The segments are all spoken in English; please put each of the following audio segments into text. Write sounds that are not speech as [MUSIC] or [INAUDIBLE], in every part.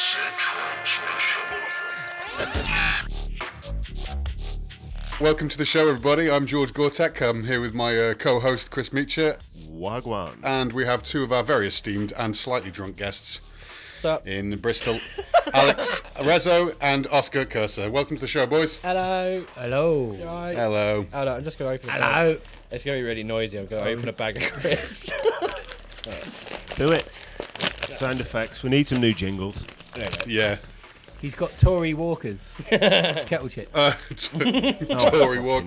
[LAUGHS] Welcome to the show, everybody. I'm George Gore Tech. I'm here with my uh, co-host Chris Meecha, Wagwan. and we have two of our very esteemed and slightly drunk guests What's up? in Bristol, [LAUGHS] Alex Reso and Oscar Kursa. Welcome to the show, boys. Hello. Hello. Right. Hello. Hello. I'm just gonna open. a Hello. bag. It's gonna be really noisy. I'm gonna open a bag of crisps. [LAUGHS] Do it. Sound effects. We need some new jingles. Yeah. He's got Tory Walkers. [LAUGHS] Kettle chips. Uh, Tory [LAUGHS] Walker.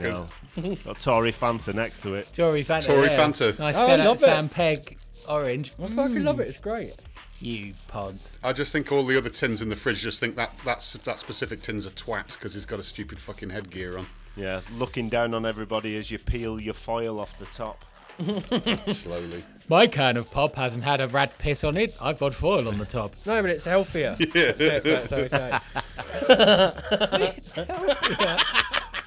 No. Got Tory Fanta next to it. Tory Fanta. Tory yeah. Fanta. Nice Oh, I love it. Sam Peg orange. I fucking love it. It's great. You pods. I just think all the other tins in the fridge just think that that's, that specific tin's a twat because he's got a stupid fucking headgear on. Yeah, looking down on everybody as you peel your foil off the top. [LAUGHS] Slowly. My can of pop hasn't had a rat piss on it. I've got foil on the top. [LAUGHS] No, but it's healthier. [LAUGHS] yeah. That's okay. [LAUGHS]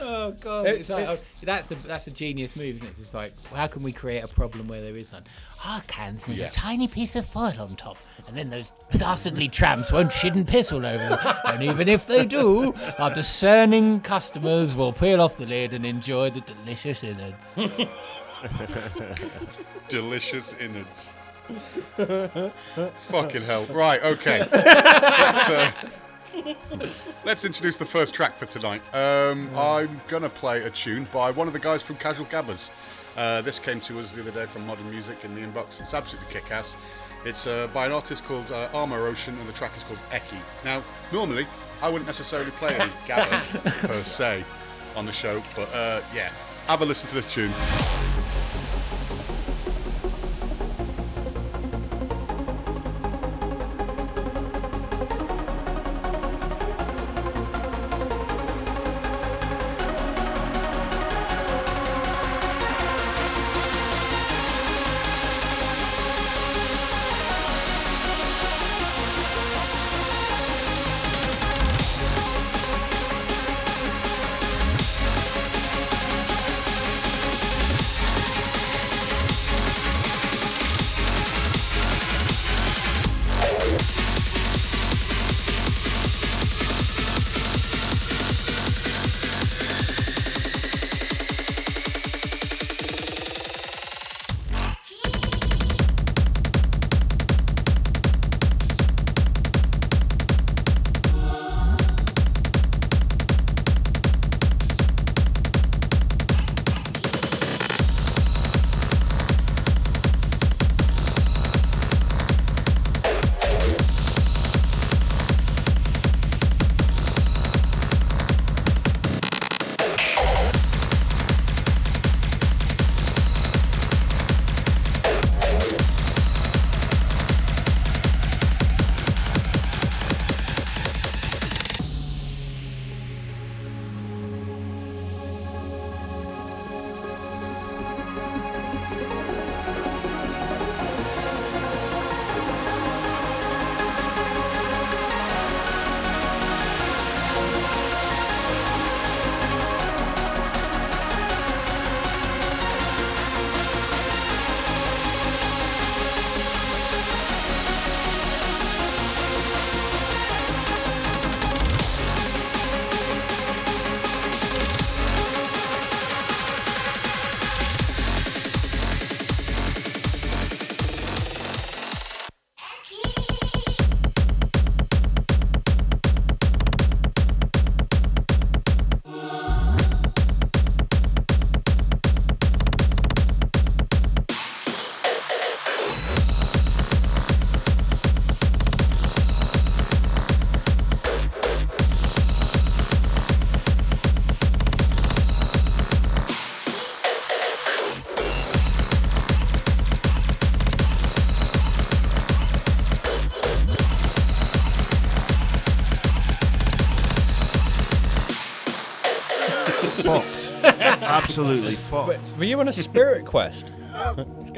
Oh god! It's like, oh, that's a that's a genius move, isn't it? It's just like, how can we create a problem where there is none? Our cans need Yeah. a tiny piece of foil on top, and then those dastardly tramps won't shit and piss all over them. and even if they do, our discerning customers will peel off the lid and enjoy the delicious innards. [LAUGHS] Delicious innards. Fucking hell. Right, okay. let's, uh, let's introduce the first track for tonight. Um, I'm going to play a tune by one of the guys from Casual Gabberz. Uh, this came to us the other day from Modern Music in the inbox. It's absolutely kick ass. It's uh, by an artist called uh, Aamourocean, and the track is called Ecchi. Now, normally, I wouldn't necessarily play any [LAUGHS] Gabbers per se on the show, but uh, yeah, have a listen to this tune. Absolutely fucked. Were you on a spirit quest? [LAUGHS]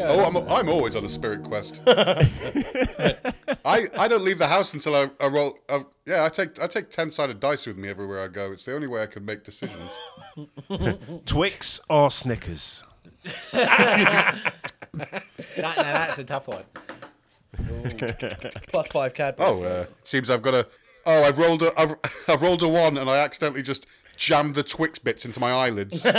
Oh, I'm, I'm always on a spirit quest. [LAUGHS] I, I don't leave the house until I, I roll. I, yeah, I take I take ten sided dice with me everywhere I go. It's the only way I can make decisions. [LAUGHS] Twix or Snickers? That, now that's a tough one. Plus five Cadbury. Oh, uh, it seems I've got a. Oh, I've rolled a. I've, I've rolled a one, and I accidentally just jammed the Twix bits into my eyelids. [LAUGHS]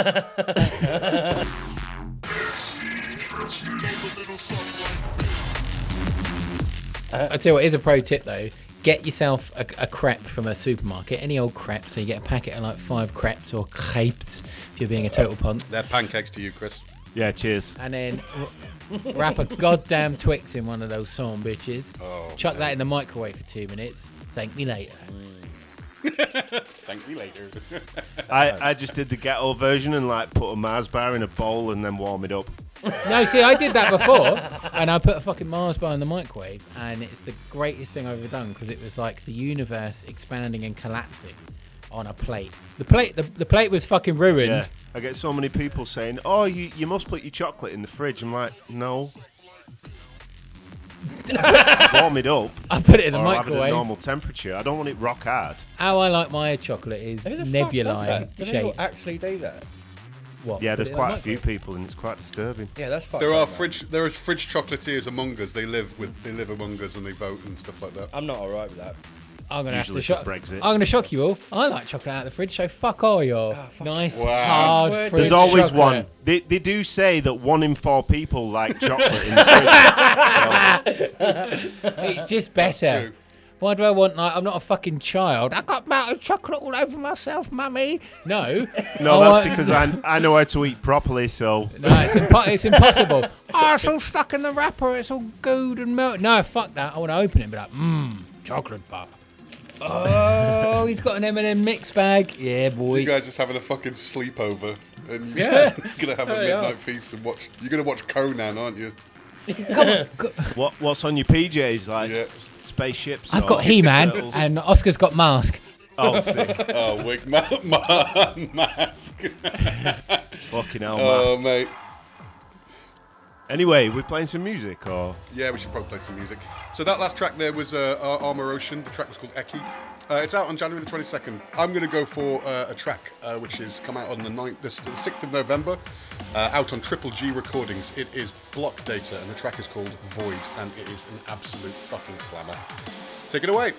I tell you what, here's a pro tip though. Get yourself a, a crepe from a supermarket, any old crepe. So you get a packet of like five crepes or crepes if you're being a total ponce. They're pancakes to you, Chris. Yeah, cheers. And then w- wrap a goddamn Twix in one of those son bitches. Oh, Chuck that in the microwave for two minutes. Thank me later. Thank me later. [LAUGHS] I, I just did the ghetto version and like put a Mars bar in a bowl and then warm it up. No, see, I did that before, and I put a fucking Mars bar in the microwave, and it's the greatest thing I've ever done because it was like the universe expanding and collapsing on a plate. The plate, the, the plate was fucking ruined. Yeah. I get so many people saying, "Oh, you, you must put your chocolate in the fridge." I'm like, "No." Warm it up [LAUGHS] I put it in the or have it at microwave. normal temperature. I don't want it rock hard. How I like my chocolate is Who the fuck does nebulae that? Do people shaped. actually do that? What? Yeah, put there's it in quite a few microwave? people and it's quite disturbing. Yeah, that's fucked There up, are man. fridge. There are fridge chocolatiers among us. They live with. They live among us and they vote and stuff like that. I'm not alright with that. I'm gonna Usually have to for shock. Brexit. I'm gonna shock you all. I like chocolate out of the fridge, so fuck all your ah, fuck. nice Wow. hard Where fridge There's always chocolate. one. They, they do say that one in four people like [LAUGHS] chocolate in the fridge. [LAUGHS] It's just better. Why do I want like I'm not a fucking child? I got melted chocolate all over myself, mummy. No. [LAUGHS] No, oh, I that's want- because I, I know how to eat properly, so. No, it's, impo- it's impossible. oh, it's all stuck in the wrapper. It's all gooed and melted. No, fuck that. I want to open it and be like, mmm, chocolate bar. Oh, he's got an M&M mix bag. Yeah, boy. You guys just having a fucking sleepover, and [LAUGHS] you're Yeah. gonna have a Oh, yeah. midnight feast and watch. You're gonna watch Conan, aren't you? [LAUGHS] Come on. What What's on your PJs? Like Yeah. spaceships? I've or got He-Man turtles? and Oscar's got Mask. Oh, sick. [LAUGHS] Oh, wig ma- ma- mask. Fucking hell, Oh, mask. mate. Anyway, we're playing some music, or Yeah, we should probably play some music. So that last track there was uh, Ar- Aamourocean. The track was called Ecchi. Uh, it's out on January the 22nd. I'm going to go for uh, a track uh, which has come out on the 9th, the 6th of November, uh, out on Triple G Recordings. It is Blockdata, and the track is called Void, and it is an absolute fucking slammer. Take it away.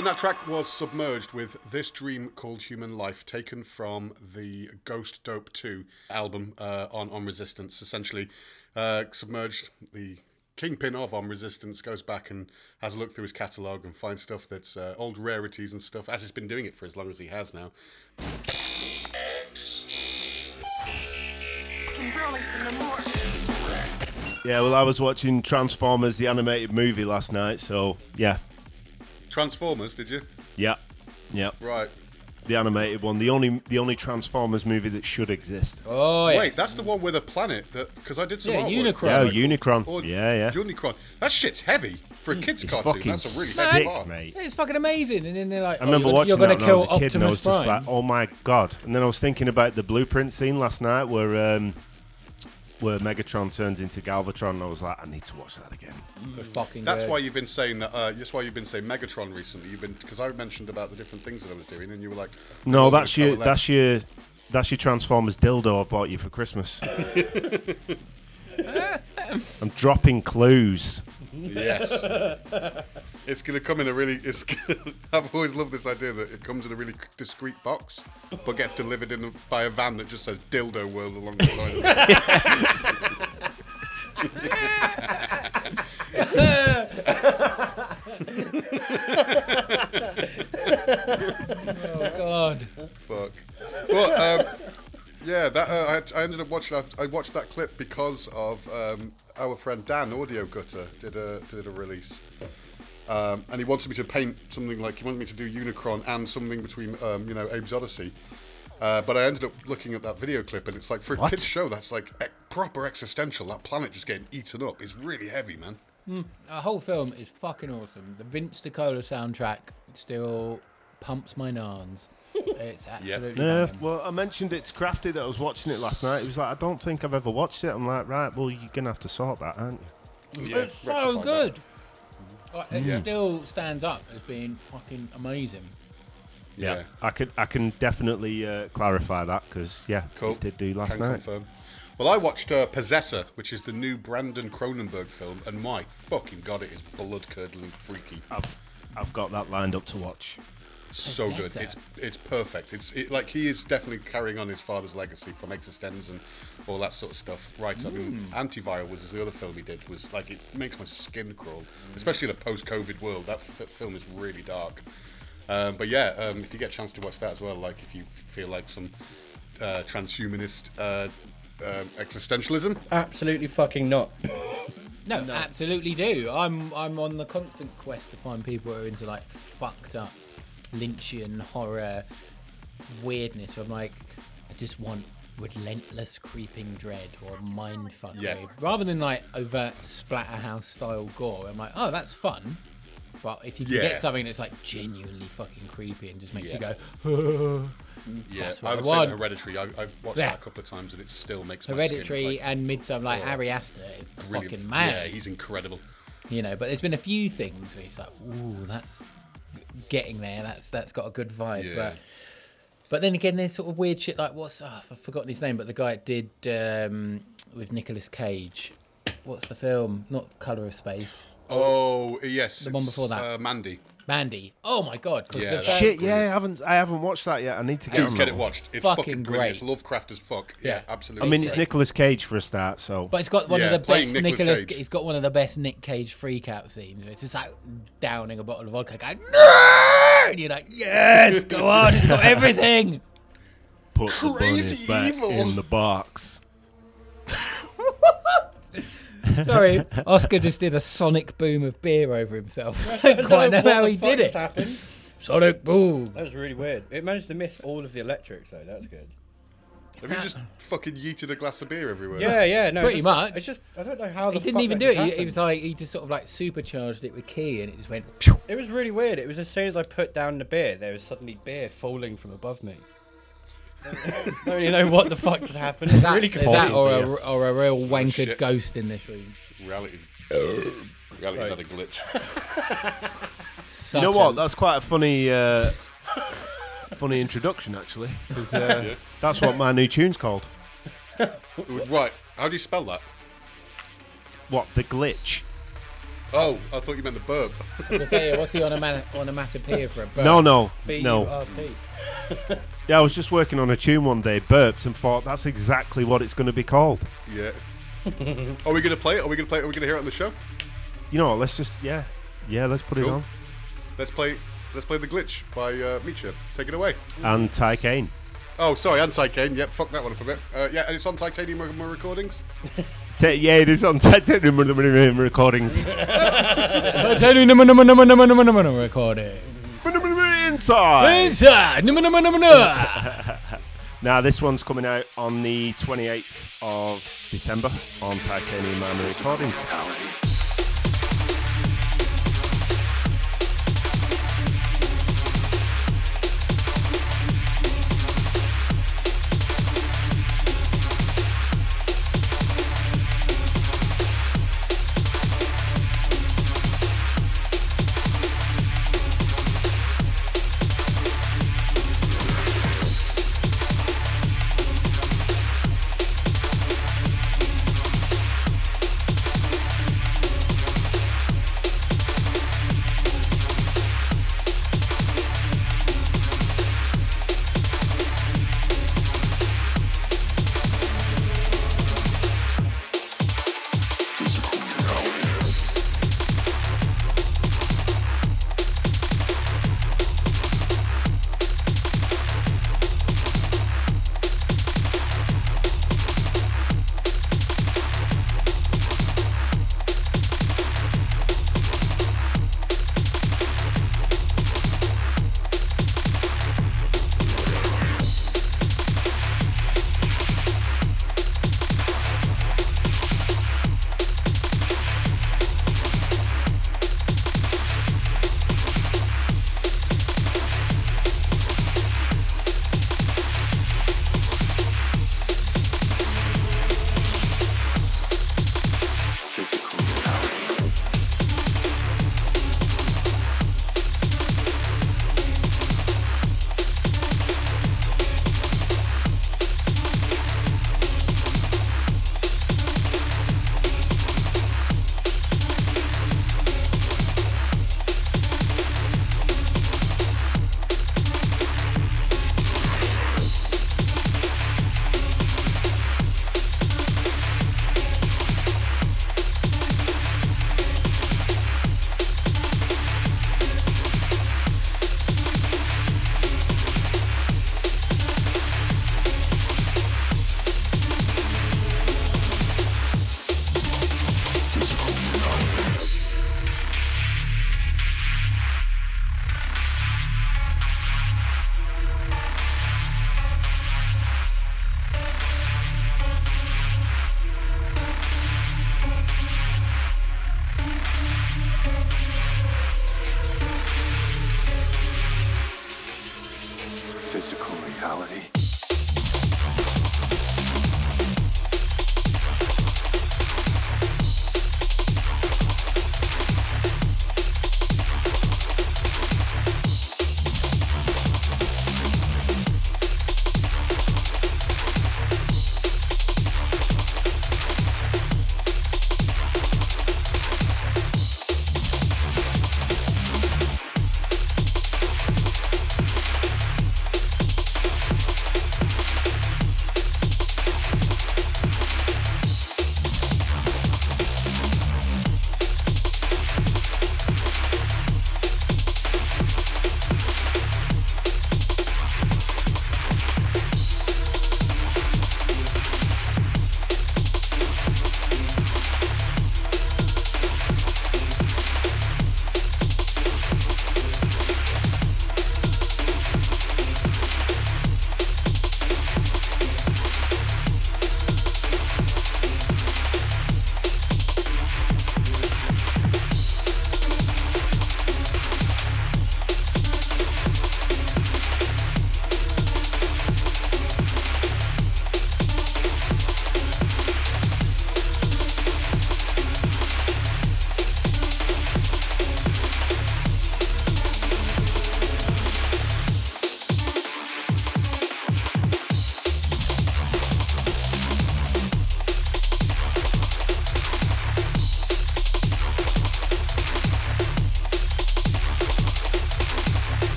Following that track was Submerged with This Dream Called Human Life, taken from the Ghost Dope 2 album uh, on Ohm Resistance. Essentially, uh, Submerged, the kingpin of Ohm Resistance, goes back and has a look through his catalogue and finds stuff that's uh, old rarities and stuff, as he's been doing it for as long as he has now. Yeah, well, I was watching Transformers, the animated movie last night, so yeah, Transformers, did you? yeah, yeah, Right. the animated one, the only the only Transformers movie that should exist. Oh, yeah. Wait, that's the one with a planet that because I did some Yeah, artwork. Unicron. Yeah, Unicron. Or- Yeah, yeah. Unicron. That shit's heavy for a kids' It's cartoon. fucking That's a really sick, heavy bar. mate. Yeah, it's fucking amazing. And then they're like, I remember oh, you're, watching you're that gonna when I was kill a kid, and I Optimus was just Prime. like, "Oh my god!" And then I was thinking about the blueprint scene last night, where um, where Megatron turns into Galvatron. And I was like, "I need to watch that again." It's fucking That's good. why you've been saying that. Uh, that's why you've been saying Megatron recently. You've been because I mentioned about the different things that I was doing, and you were like, No, "Oh, that's your that's your that's your Transformers dildo I bought you for Christmas. [LAUGHS] I'm dropping clues. Yes. [LAUGHS] it's going to come in a really. It's. [LAUGHS] I've always loved this idea that it comes in a really discreet box, but gets delivered in a, by a van that just says "Dildo World" along the side. of it. Oh, God. Fuck. But um, yeah, that uh, I, I ended up watching. I, I watched that clip because of um, our friend Dan Audio Gutter did a did a release, um, and he wanted me to paint something like he wanted me to do Unicron and something between um, you know Abe's Oddysee. Uh, but I ended up looking at that video clip, and it's like for a What? kids show, that's like e- proper existential. That planet just getting eaten up is really heavy, man. The whole film is fucking awesome. The Vince DiCola soundtrack still pumps my nans. It's absolutely Yeah, banging. well, I mentioned it's to Krafty that I was watching it last night. He was like, "I don't think I've ever watched it." I'm like, "Right, well, you're gonna have to sort that, aren't you?" Yeah, it's so rectify good. Like, it Yeah. still stands up as being fucking amazing. Yeah, I can I can definitely uh, clarify that because yeah, cool. it did do last Can night. confirm. Well, I watched uh, Possessor, which is the new Brandon Cronenberg film, and my fucking god, it is blood curdling freaky. I've I've got that lined up to watch. So good. Possessor. It's it's perfect. It's it, like he is definitely carrying on his father's legacy from Existenz and all that sort of stuff. Right. I mean, Antiviral was the other film he did. Was like it makes my skin crawl, especially in a post-COVID world. That, f- that film is really dark. Um, but yeah, um, if you get a chance to watch that as well, like if you feel like some uh, transhumanist uh, um, existentialism, Absolutely fucking not. No, absolutely do. I'm I'm on the constant quest to find people who are into like fucked up Lynchian horror weirdness. I'm like, I just want relentless creeping dread or mind fuckery. Yeah. Rather than like overt splatterhouse style gore, I'm like, oh, that's fun. But if you can Yeah. get something that's like genuinely fucking creepy and just makes Yeah. you go, yeah, That's what I I would say want. Hereditary. I, I've watched Yeah. that a couple of times, and it still makes my Hereditary skin, and Midsommar, like Oh. Ari Aster, is brilliant. fucking mad. Yeah, he's incredible. you know. But there's been a few things where it's like, ooh, that's getting there. That's that's got a good vibe. Yeah. But but then again, there's sort of weird shit like what's oh, I've forgotten his name, but the guy that did um, with Nicolas Cage. What's the film? Not Color of Space. Oh yes, The one before that. uh, Mandy. Mandy. Oh my god! Yeah, the that's first- Shit, yeah, I haven't I haven't watched that yet. I need to get, Dude, on get it watched. It's Fucking fucking, great. brilliant. It's Lovecraft as fuck. Yeah, Yeah. absolutely. I mean, it's great. Nicolas Cage for a start, so But it's got one Yeah, of the best Nicolas Nicholas. Cage. It's got one of the best Nick Cage freak out scenes. It's just like downing a bottle of vodka, going no, and you're like, yes, go [LAUGHS] on, it's got everything. put Crazy the bunny back evil. in the box. [LAUGHS] [LAUGHS] [LAUGHS] Sorry, Oscar just did a sonic boom of beer over himself. [LAUGHS] I don't quite know What how he did it. happened? Sonic boom. That was really weird. It managed to miss all of the electrics though. That's good. Have you just fucking yeeted a glass of beer everywhere? Yeah, yeah, no. Pretty it's just, much. It's just I don't know how the He didn't fuck even that do it. just He, he was like, he just sort of like supercharged it with key, and it just went. It was really weird. It was as soon as I put down the beer, there was suddenly beer falling from above me. I don't really know what the fuck just happened. It was That, really is that or a, or a real wankered shit. ghost in this room? Reality's, reality's had a glitch. You know what? That's quite a funny, uh, funny introduction actually, because uh, that's what my new tune's called. [LAUGHS] right, how do you spell that? What the glitch? Oh, I thought you meant the burp. I was gonna say, what's the onoma- [LAUGHS] onomatopoeia for a burp? No, no, B no. U R P. Yeah, I was just working on a tune one day, burped, and thought that's exactly what it's going to be called. Yeah. Are we going to play it? Are we going to play it? Are we going to hear it on the show? You know what? Let's just yeah, yeah. Let's put it on. Let's play. Let's play the glitch by uh, Meecha. Take it away. And Tycane. Oh, sorry, and Tytanium. Yep, fuck that one up a bit. Uh, yeah, and it's on Tytanium Re- Recordings. [LAUGHS] Ta- yeah, it is on Tytanium recordings. Tytanium number number number number number number recording. Inside. Inside number number number number. Now this one's coming out on the 28th of December on Tytanium Man Recordings.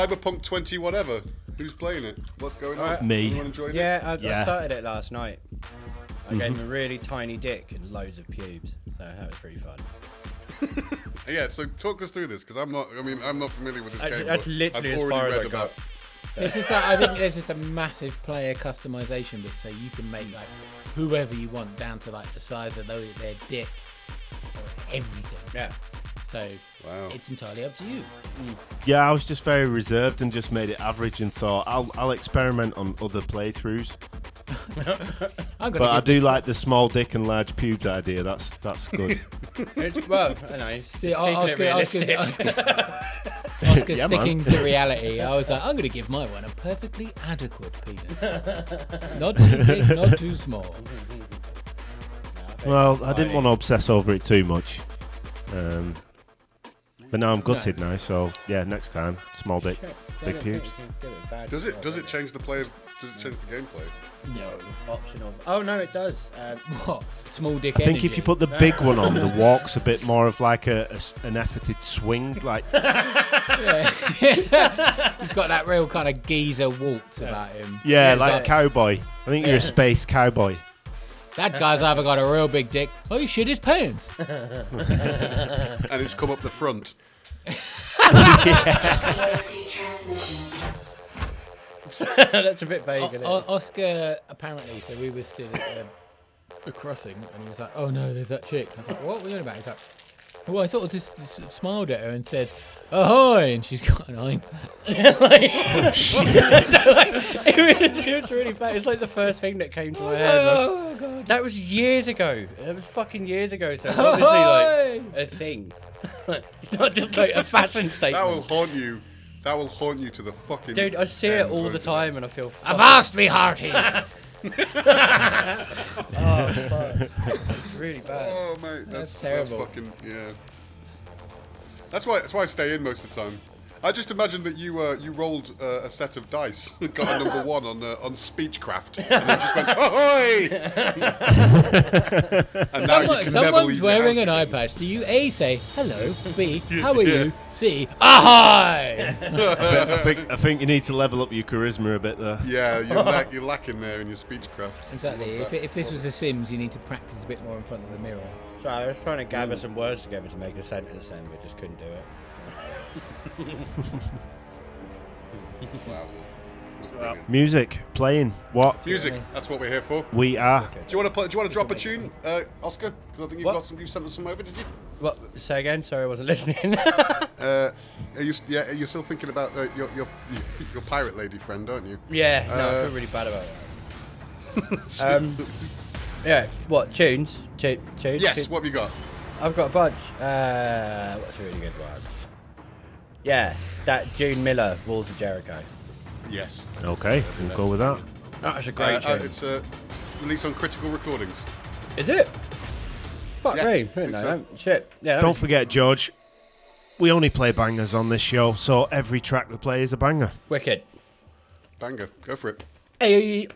Cyberpunk 20 whatever. Who's playing it? What's going on? Alright. Me. Anyone enjoying it? Yeah, I, I started it last night. I gave mm-hmm. him a really tiny dick and loads of pubes. So that was pretty fun. [LAUGHS] Yeah, so talk us through this because I'm not. I mean, I'm not familiar with this That's, game. that's but literally I've as already far as read I about. got. It's just that I think there's just a massive player customization bit, so you can make like whoever you want down to like the size of their, their dick or everything. Yeah. So Wow. it's entirely up to you. Yeah, I was just very reserved and just made it average and thought I'll I'll experiment on other playthroughs. [LAUGHS] But I give do like the small dick and large pubes idea. That's that's good. [LAUGHS] It's, well, I know. it's See, just I- it Oscar, Oscar. Oscar, Oscar Yeah, man. sticking to reality. I was like, I'm going to give my one a perfectly adequate penis. not too big, not too small. [LAUGHS] well, I didn't want to obsess over it too much. Um, but now I'm gutted now, so yeah, next time, small dick, big pubes. Does it? Does it change the play? Does it change the gameplay? No, optional. Oh no, it does. Um, [LAUGHS] What? Small dick I think if you put the big one on, the [LAUGHS] walk's a bit more of like a, a s- an efforted swing, like [LAUGHS] Yeah. He's got that real kind of geezer waltz about him. yeah, Yeah, like a cowboy. I think you're a space cowboy. That guy's either got a real big dick or he shit his pants. [LAUGHS] And it's come up the front. [LAUGHS] That's a bit vague. isn't it? O- O- Oscar apparently, so we were still at the, the crossing, and he was like, "Oh no, there's that chick." I was like, "What were you on about?" He's like, "Well, I sort of just, just smiled at her and said, ahoy!" And she's [LAUGHS] got an eye iPad. [LAUGHS] it, was, it was really bad. It's like the first thing that came to my head. Oh, like- Oh god! that was years ago. That was fucking years ago. So it's obviously like a thing. [LAUGHS] it's not just like a fashion statement. That will haunt you. That will haunt you to the fucking. Dude, I see it all the time and I feel. fucking- Avast me, hearty! Oh, fuck. It's really bad. Oh mate, that's, That's terrible. That's fucking yeah. That's why. That's why I stay in most of the time. I just imagine that you uh, you rolled uh, a set of dice, [LAUGHS] got a number one on uh, on Speechcraft, and then just went ahoy! [LAUGHS] and now you can never someone's leave wearing your an eye patch. Do you A say hello, B how are Yeah. you, C ahoy? [LAUGHS] I think I think you need to level up your charisma a bit there. Yeah, you're, lack, you're lacking there in your Speechcraft. exactly. If, if this was The Sims, you need to practice a bit more in front of the mirror. Sorry, I was trying to gather some words together to make a sentence then, but just couldn't do it. Wowza. Music playing. What Music. That's what we're here for. we are. Do you want to play, Do you want to drop a tune, uh, Oscar? Because I think you've What? got some. You sent us some over, did you? What? Say again. Sorry, I wasn't [LAUGHS] listening. Uh, are you? Yeah, are you still thinking about uh, your, your [LAUGHS] your pirate lady friend, aren't you? yeah. No, I Uh, feel really bad about that. [LAUGHS] Um, yeah. What tunes? Tu- tunes? yes. Tu- What have you got? I've got a bunch. Uh, what's a really good one? Yeah, that June Miller, Walls of Jericho. Yes. Okay, we'll go with that. That's a Uh, great uh, tune. it's uh, released on Critical Recordings. Is it? Fuck Yeah, me. I I didn't think know so. that. Shit. Yeah. that Don't was- forget, George. We only play bangers on this show, so every track we play is a banger. Wicked. Banger. Go for it. Hey.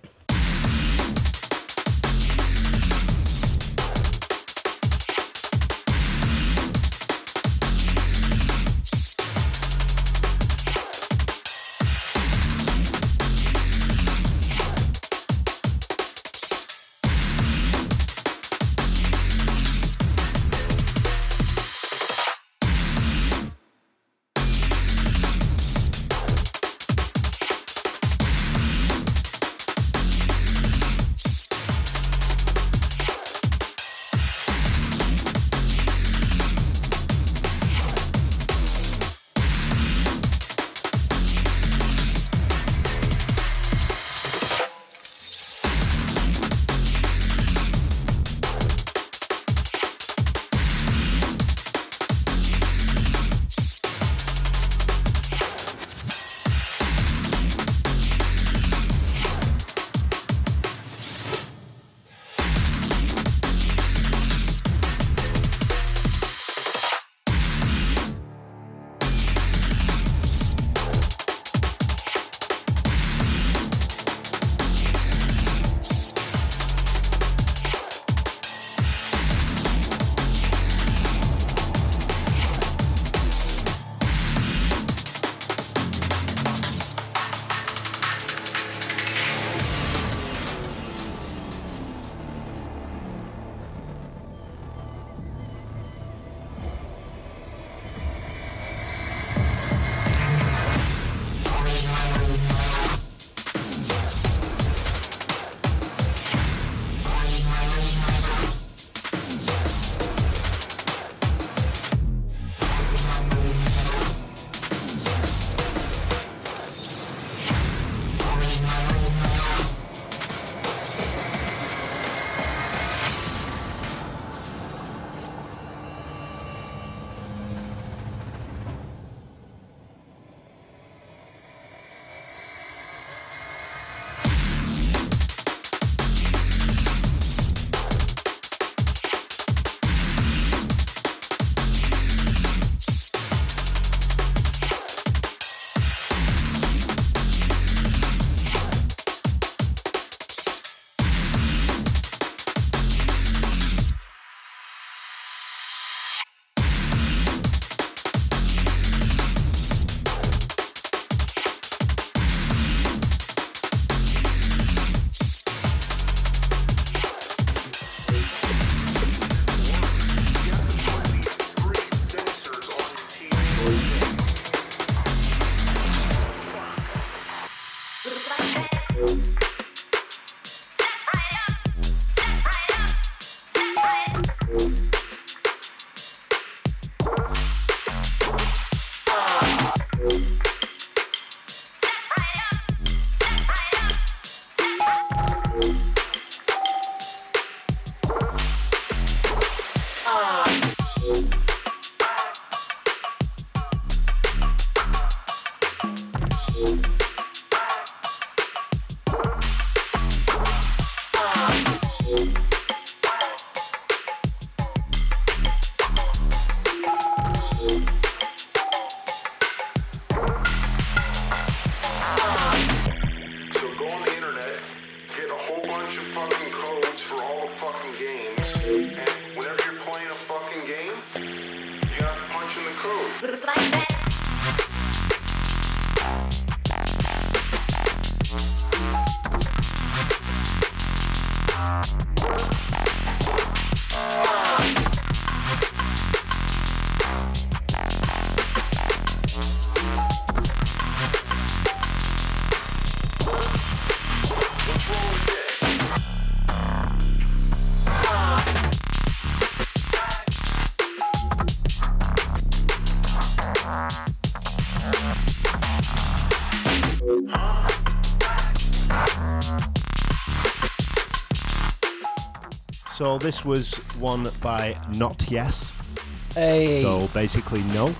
So this was one by Not Yes. Hey. So basically, no.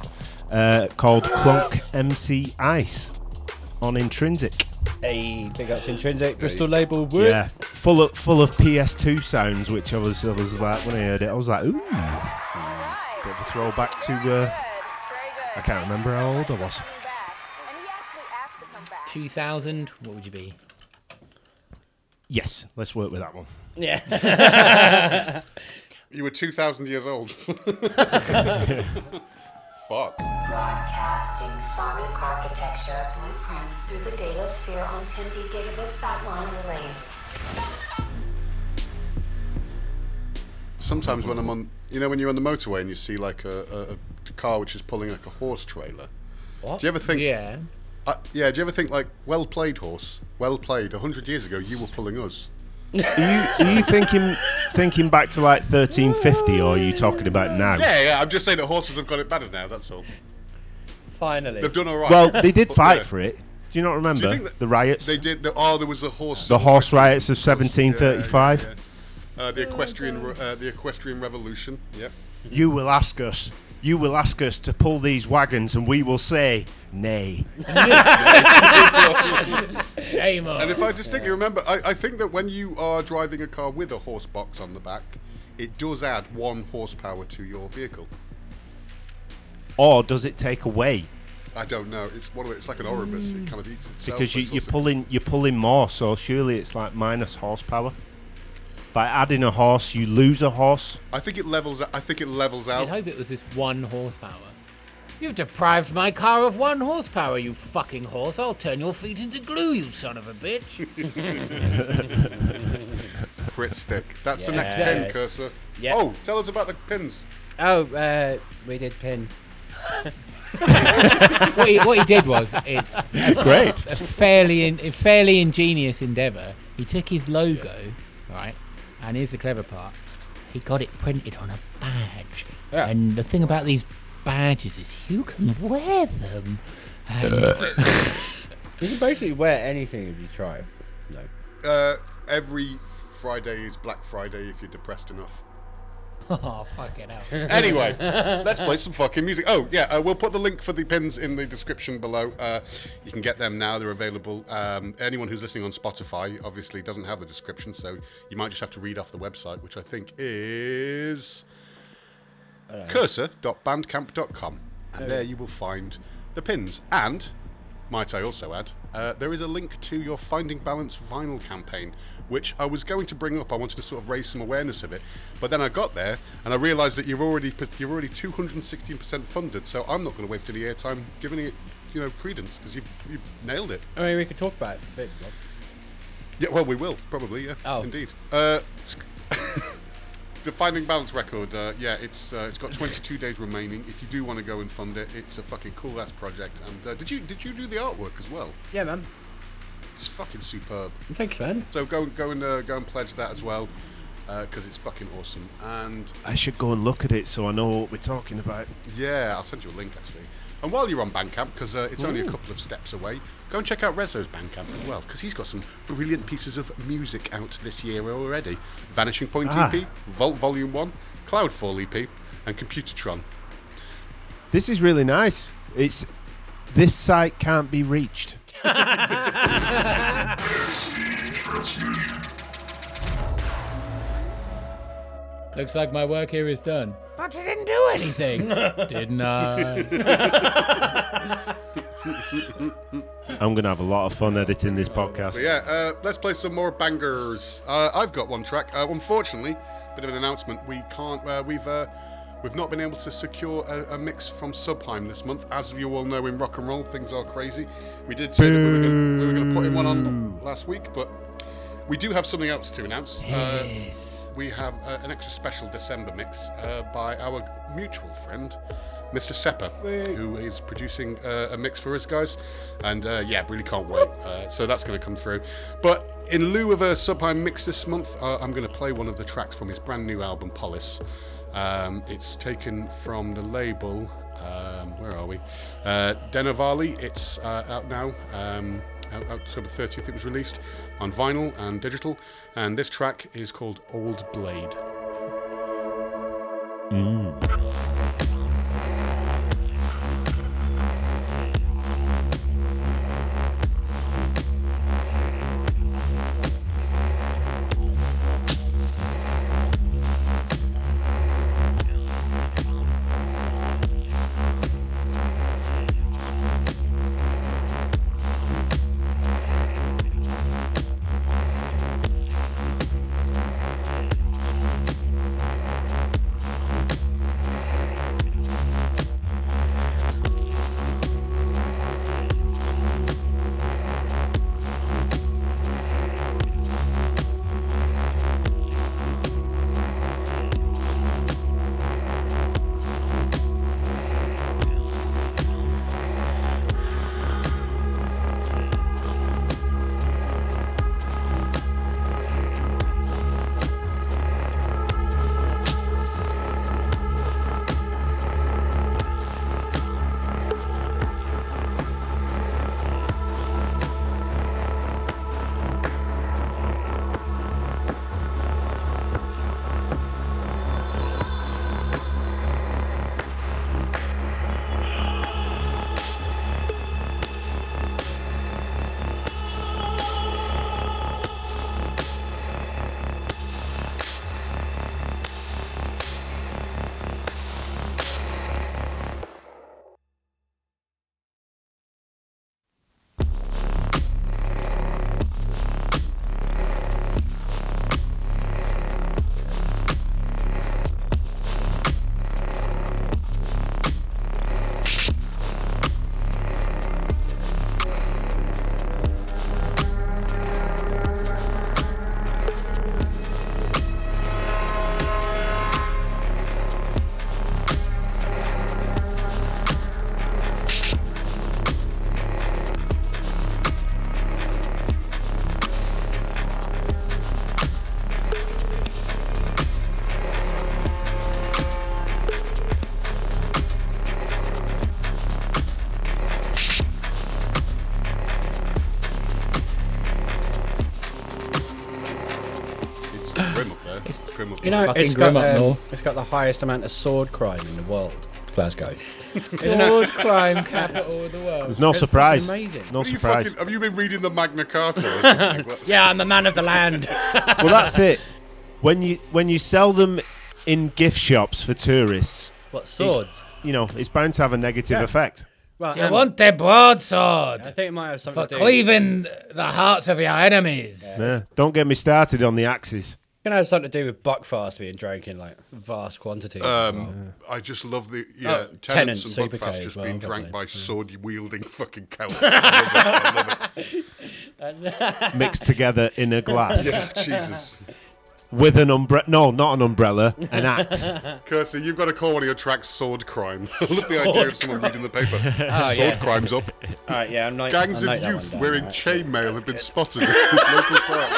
Uh, called Clunk MC Ice on Intrinzic. Hey, big ups Intrinzic Bristol label. Woo. Yeah, full of full of PS2 sounds, which I was I was like when I heard it, I was like, ooh, bit of a throwback to. Uh, I can't remember how old I was. 2000. What would you be? Yes, let's work with that one. Yeah. [LAUGHS] You were 2,000 years old. [LAUGHS] Fuck. Broadcasting sonic architecture blueprints through the data sphere on 10 gigabit fat line relays. Sometimes when I'm on, you know, when you're on the motorway and you see like a, a, a car which is pulling like a horse trailer. What? Do you ever think? Yeah. Uh, yeah. Do you ever think like, well played, horse? Well played. A hundred years ago, you were pulling us. Are you, are you thinking thinking back to like 1350, or are you talking about now? Yeah, yeah. I'm just saying that horses have got it better now. That's all. Finally. They've done all right. Well, they did But, fight yeah. for it. Do you not remember think the riots? They did. The, oh, there was a horse. The horse riots of Yeah, yeah, 1735. yeah. Uh, the equestrian, uh, the equestrian revolution. Yep. You will ask us. You will ask us to pull these wagons, and we will say nay. [LAUGHS] Hey, Mo. And if I distinctly remember, I, I think that when you are driving a car with a horse box on the back, it does add one horsepower to your vehicle. Or does it take away? I don't know. It's one of it, it's like an Oribus. It mm. kind of eats itself. Because you, you're pulling you're pulling more, so surely it's like minus horsepower. By adding a horse, you lose a horse. I think it levels. I think it levels out. I'd hope it was this one horsepower. You've deprived my car of one horsepower, you fucking horse. I'll turn your feet into glue, you son of a bitch. [LAUGHS] Crit stick. That's the Yeah. next pin Kursa. Yeah. Oh, tell us about the pins. Oh, uh, we did pin. [LAUGHS] what, he, what he did was, it's [LAUGHS] Great. a fairly, in, a fairly ingenious endeavour. He took his logo, right, and here's the clever part. He got it printed on a badge. Yeah. And the thing about these badges is you can wear them. And [LAUGHS] [LAUGHS] You can basically wear anything if you try. No. Uh, every Friday is Black Friday if you're depressed enough. [LAUGHS] oh, fucking hell. [LAUGHS] Anyway, let's play some fucking music. Oh, yeah, uh, we'll put the link for the pins in the description below. Uh, you can get them now, they're available. Um, anyone who's listening on Spotify obviously doesn't have the description, so you might just have to read off the website, which I think is kursa.bandcamp.com. And there you will find the pins. And, might I also add, uh, there is a link to your Finding Balance vinyl campaign, which I was going to bring up. I wanted to sort of raise some awareness of it, but then I got there and I realised that you're already you're already 216% funded. So I'm not going to waste any airtime giving it, you know, credence because you've, you've nailed it. I mean, we could talk about it for a bit. Yeah, well, we will probably. Yeah, Oh. indeed. Uh, [LAUGHS] the Finding Balance record. Uh, yeah, it's uh, it's got 22 days remaining. If you do want to go and fund it, it's a fucking cool ass project. And uh, did you did you do the artwork as well? Yeah, man. It's fucking superb. Thanks, man. So go go and uh, go and pledge that as well, because it's fucking awesome. And I should go and look at it so I know what we're talking about. yeah, I'll send you a link actually. And while you're on Bandcamp, because uh, it's only a couple of steps away, go and check out Reso's Bandcamp as well, because he's got some brilliant pieces of music out this year already. Vanishing Point Ah. EP, Vault Volume 1, Cloudfall EP, and Computertron. This is really nice. It's this site can't be reached. [LAUGHS] Looks like my work here is done. But you didn't do anything, [LAUGHS] didn't I? I'm gonna have a lot of fun editing this podcast. But yeah, uh, let's play some more bangers. Uh, I've got one track. Uh, unfortunately, bit of an announcement. We can't. Uh, we've uh, We've not been able to secure a, a mix from Subhiem this month. As you all know, in rock and roll, things are crazy. We did say that we were gonna- we were going to put in one on last week, but we do have something else to announce. Uh, Yes. we have uh, an extra special December mix uh, by our mutual friend, Mr. Seppa, who is producing uh, a mix for us guys. And uh, yeah, really can't wait. Uh, so that's going to come through. But in lieu of a Subhiem mix this month, uh, I'm going to play one of the tracks from his brand new album, Polis. Um, it's taken from the label. Um, where are we? Uh, Denovali. It's uh, out now. Um, out- October 30th, it was released on vinyl and digital. And this track is called Old Blade. It's You know, fucking it's grim got, up um, north. it's got the highest amount of sword crime in the world. Glasgow. [LAUGHS] Sword crime capital of the world. There's no It's surprise. fucking amazing. No Are you surprise. fucking- have you been reading the Magna Carta or [LAUGHS] something? What- Yeah, I'm the man of the land. [LAUGHS] well, that's it. When you when you sell them in gift shops for tourists, what swords? you know it's bound to have a negative Yeah. effect. Well, Do you um, want the broadsword I think it might have something for to do. cleaving the hearts of your enemies? Yeah. Don't get me started on the axes. It can have something to do with Buckfast being drank in like vast quantities. Um, well. I just love the yeah, Oh, Tennent's Tennent's, and Super Buckfast K just well, being probably. drank by sword wielding fucking [LAUGHS] cowards. I love it. I love it. Mixed together in a glass [LAUGHS] Yeah, Jesus. with an umbrella. No, not an umbrella, an axe. [LAUGHS] Kirsty, you've got to call one of your tracks Sword Crime. I love the idea of someone reading the paper. Oh, Sword yeah. Crime's up. All right, yeah, I'm like, Gangs I'll note of youth down, wearing alright. chainmail have been spotted in local park.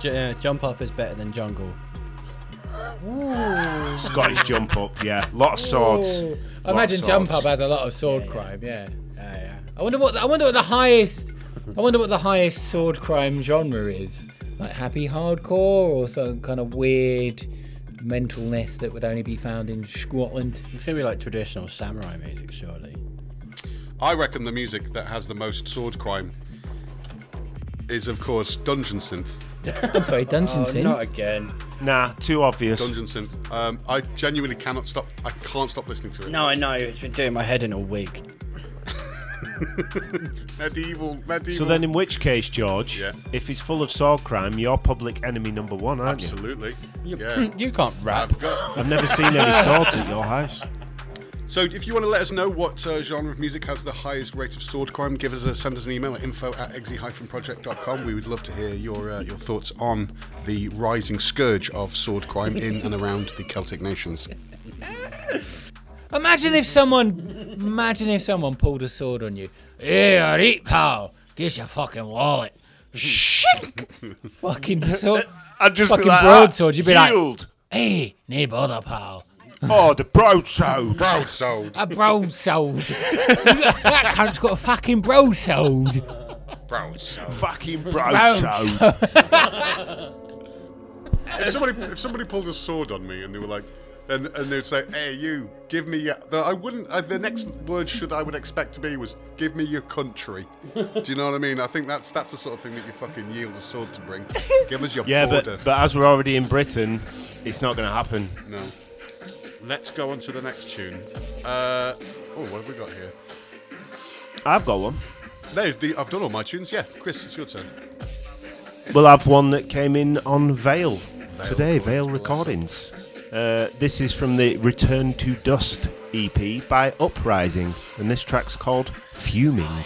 J- uh, jump up is better than jungle. Scottish jump up. Yeah, lot of swords. I Lot of imagine Jump swords. Up has a lot of sword crime. Yeah. Yeah, yeah. I wonder what I wonder what the highest I wonder what the highest sword crime genre is. Like happy hardcore or some kind of weird mentalness that would only be found in Scotland. It's gonna be like traditional samurai music, surely. I reckon the music that has the most sword crime is, of course, Dungeon Synth. [LAUGHS] I'm sorry, Dungeon Oh, Synth. not again. Nah, too obvious. Dungeon Synth. Um, I genuinely cannot stop. I can't stop listening to it. No, I know. It's been doing my head in all week. [LAUGHS] medieval, medieval. So then, in which case, George, Yeah. if it's full of sword crime, you're public enemy number one, aren't you? absolutely. You, Yeah. [LAUGHS] you can't rap. I've got. I've never seen any swords at your house. So if you want to let us know what uh, genre of music has the highest rate of sword crime, give us a send us an email at info at exe-project.com. We would love to hear your uh, your thoughts on the rising scourge of sword crime in and around the Celtic nations. [LAUGHS] Imagine if someone, imagine if someone pulled a sword on you. Hey, alright, pal. Get your fucking wallet. Shink. [LAUGHS] fucking sword. I'd just Fucking be like, broadsword, you'd be like- "Yield." Hey, no bother, pal. Oh, the broadsword. Broadsword. A broadsword. [LAUGHS] that cunt's got a fucking broadsword. Broadsword. Fucking broadsword. if somebody if somebody pulled a sword on me and they were like and, and they'd say hey you give me your the, i wouldn't uh, the next word should i would expect to be was give me your country do you know what i mean i think that's that's the sort of thing that you fucking yield a sword to bring give us your Yeah, border but, but as we're already in Britain, it's not going to happen. no let's go on to the next tune uh oh what have we got here I've got one. there the, i've done all my tunes yeah chris it's your turn We'll have one that came in on Vale, today, God Vale Recordings. Uh, this is from the Return to Dust EP by Uprising, and this track's called Fuming.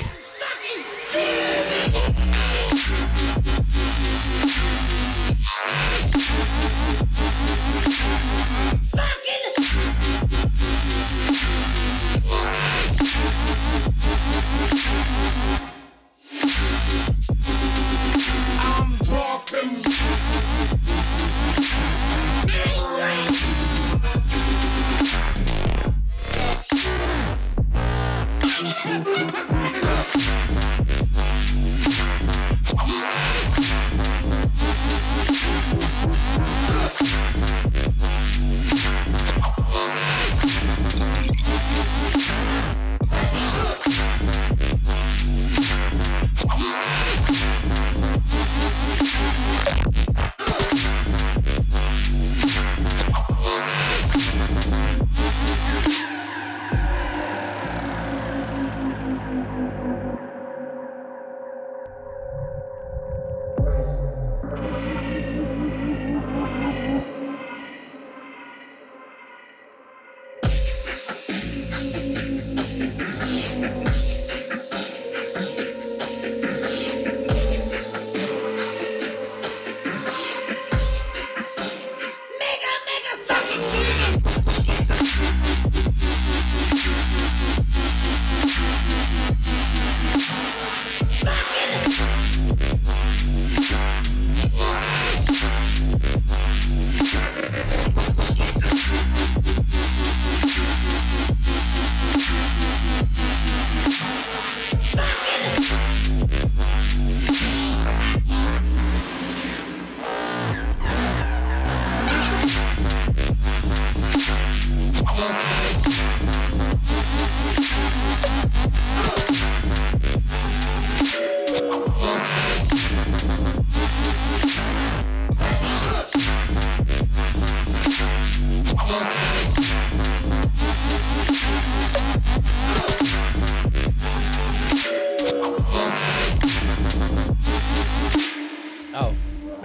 I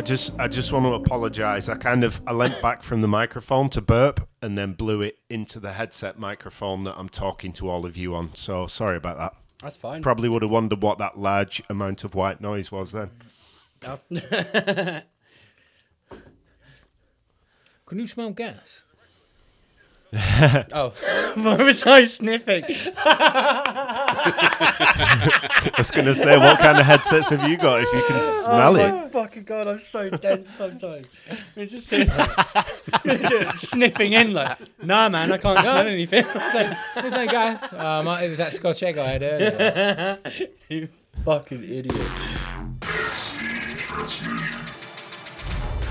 just, I just want to apologise. I kind of, I leant back from the microphone to burp, and then blew it into the headset microphone that I'm talking to all of you on. So sorry about that. that's fine. Probably would have wondered what that large amount of white noise was then. [LAUGHS] Can you smell gas? Oh. [LAUGHS] why was I sniffing? I was going to say, what kind of headsets have you got if you can smell oh it? my fucking god, I'm so dense sometimes. It's just sitting there, sniffing in like, nah, man, I can't smell anything. There's no gas. Um, it was that Scotch egg I had earlier. [LAUGHS] you fucking idiot.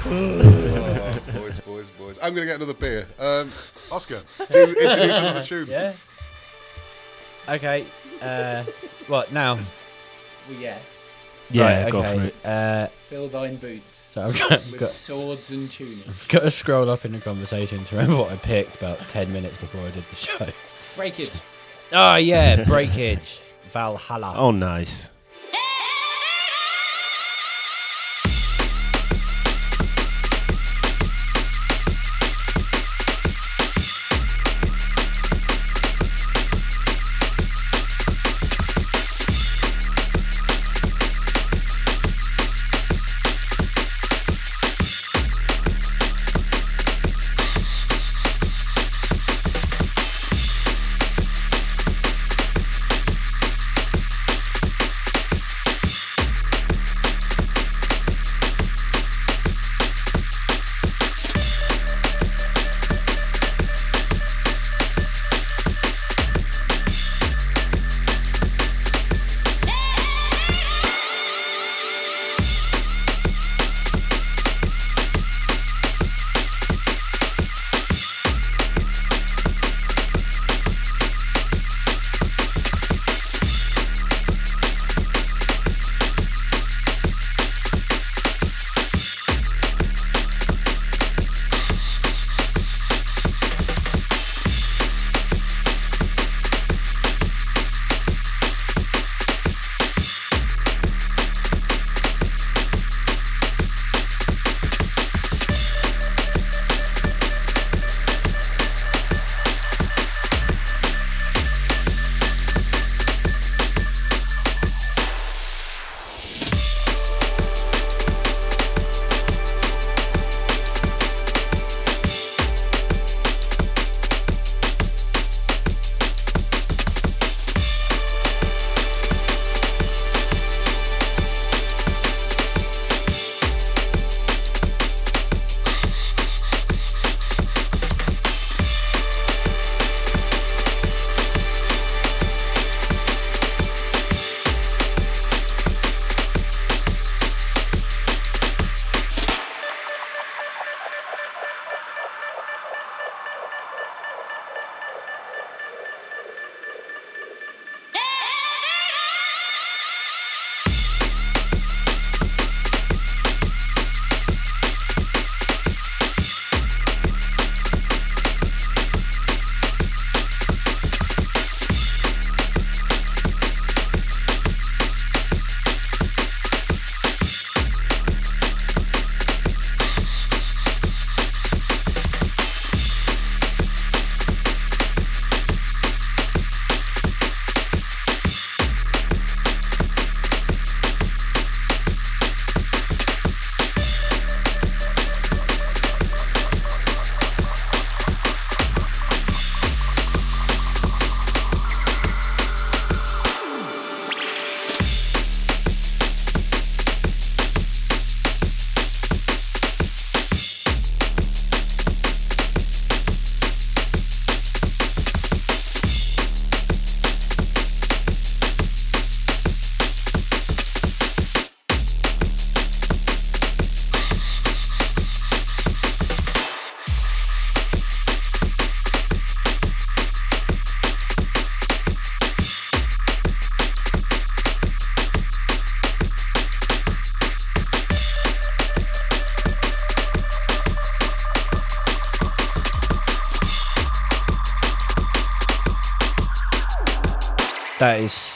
[LAUGHS] Oh, boys, boys, boys. I'm going to get another beer. Um, Oscar, [LAUGHS] do introduce another tune. Yeah. Okay. Uh, what now? well, yeah. Yeah, Right, go okay. for it. Uh, Fill thine boots so I've got, with got, swords and tunic. got to scroll up in the conversation to remember what I picked about ten minutes before I did the show. Breakage. Oh yeah, breakage. [LAUGHS] Valhalla. Oh, nice.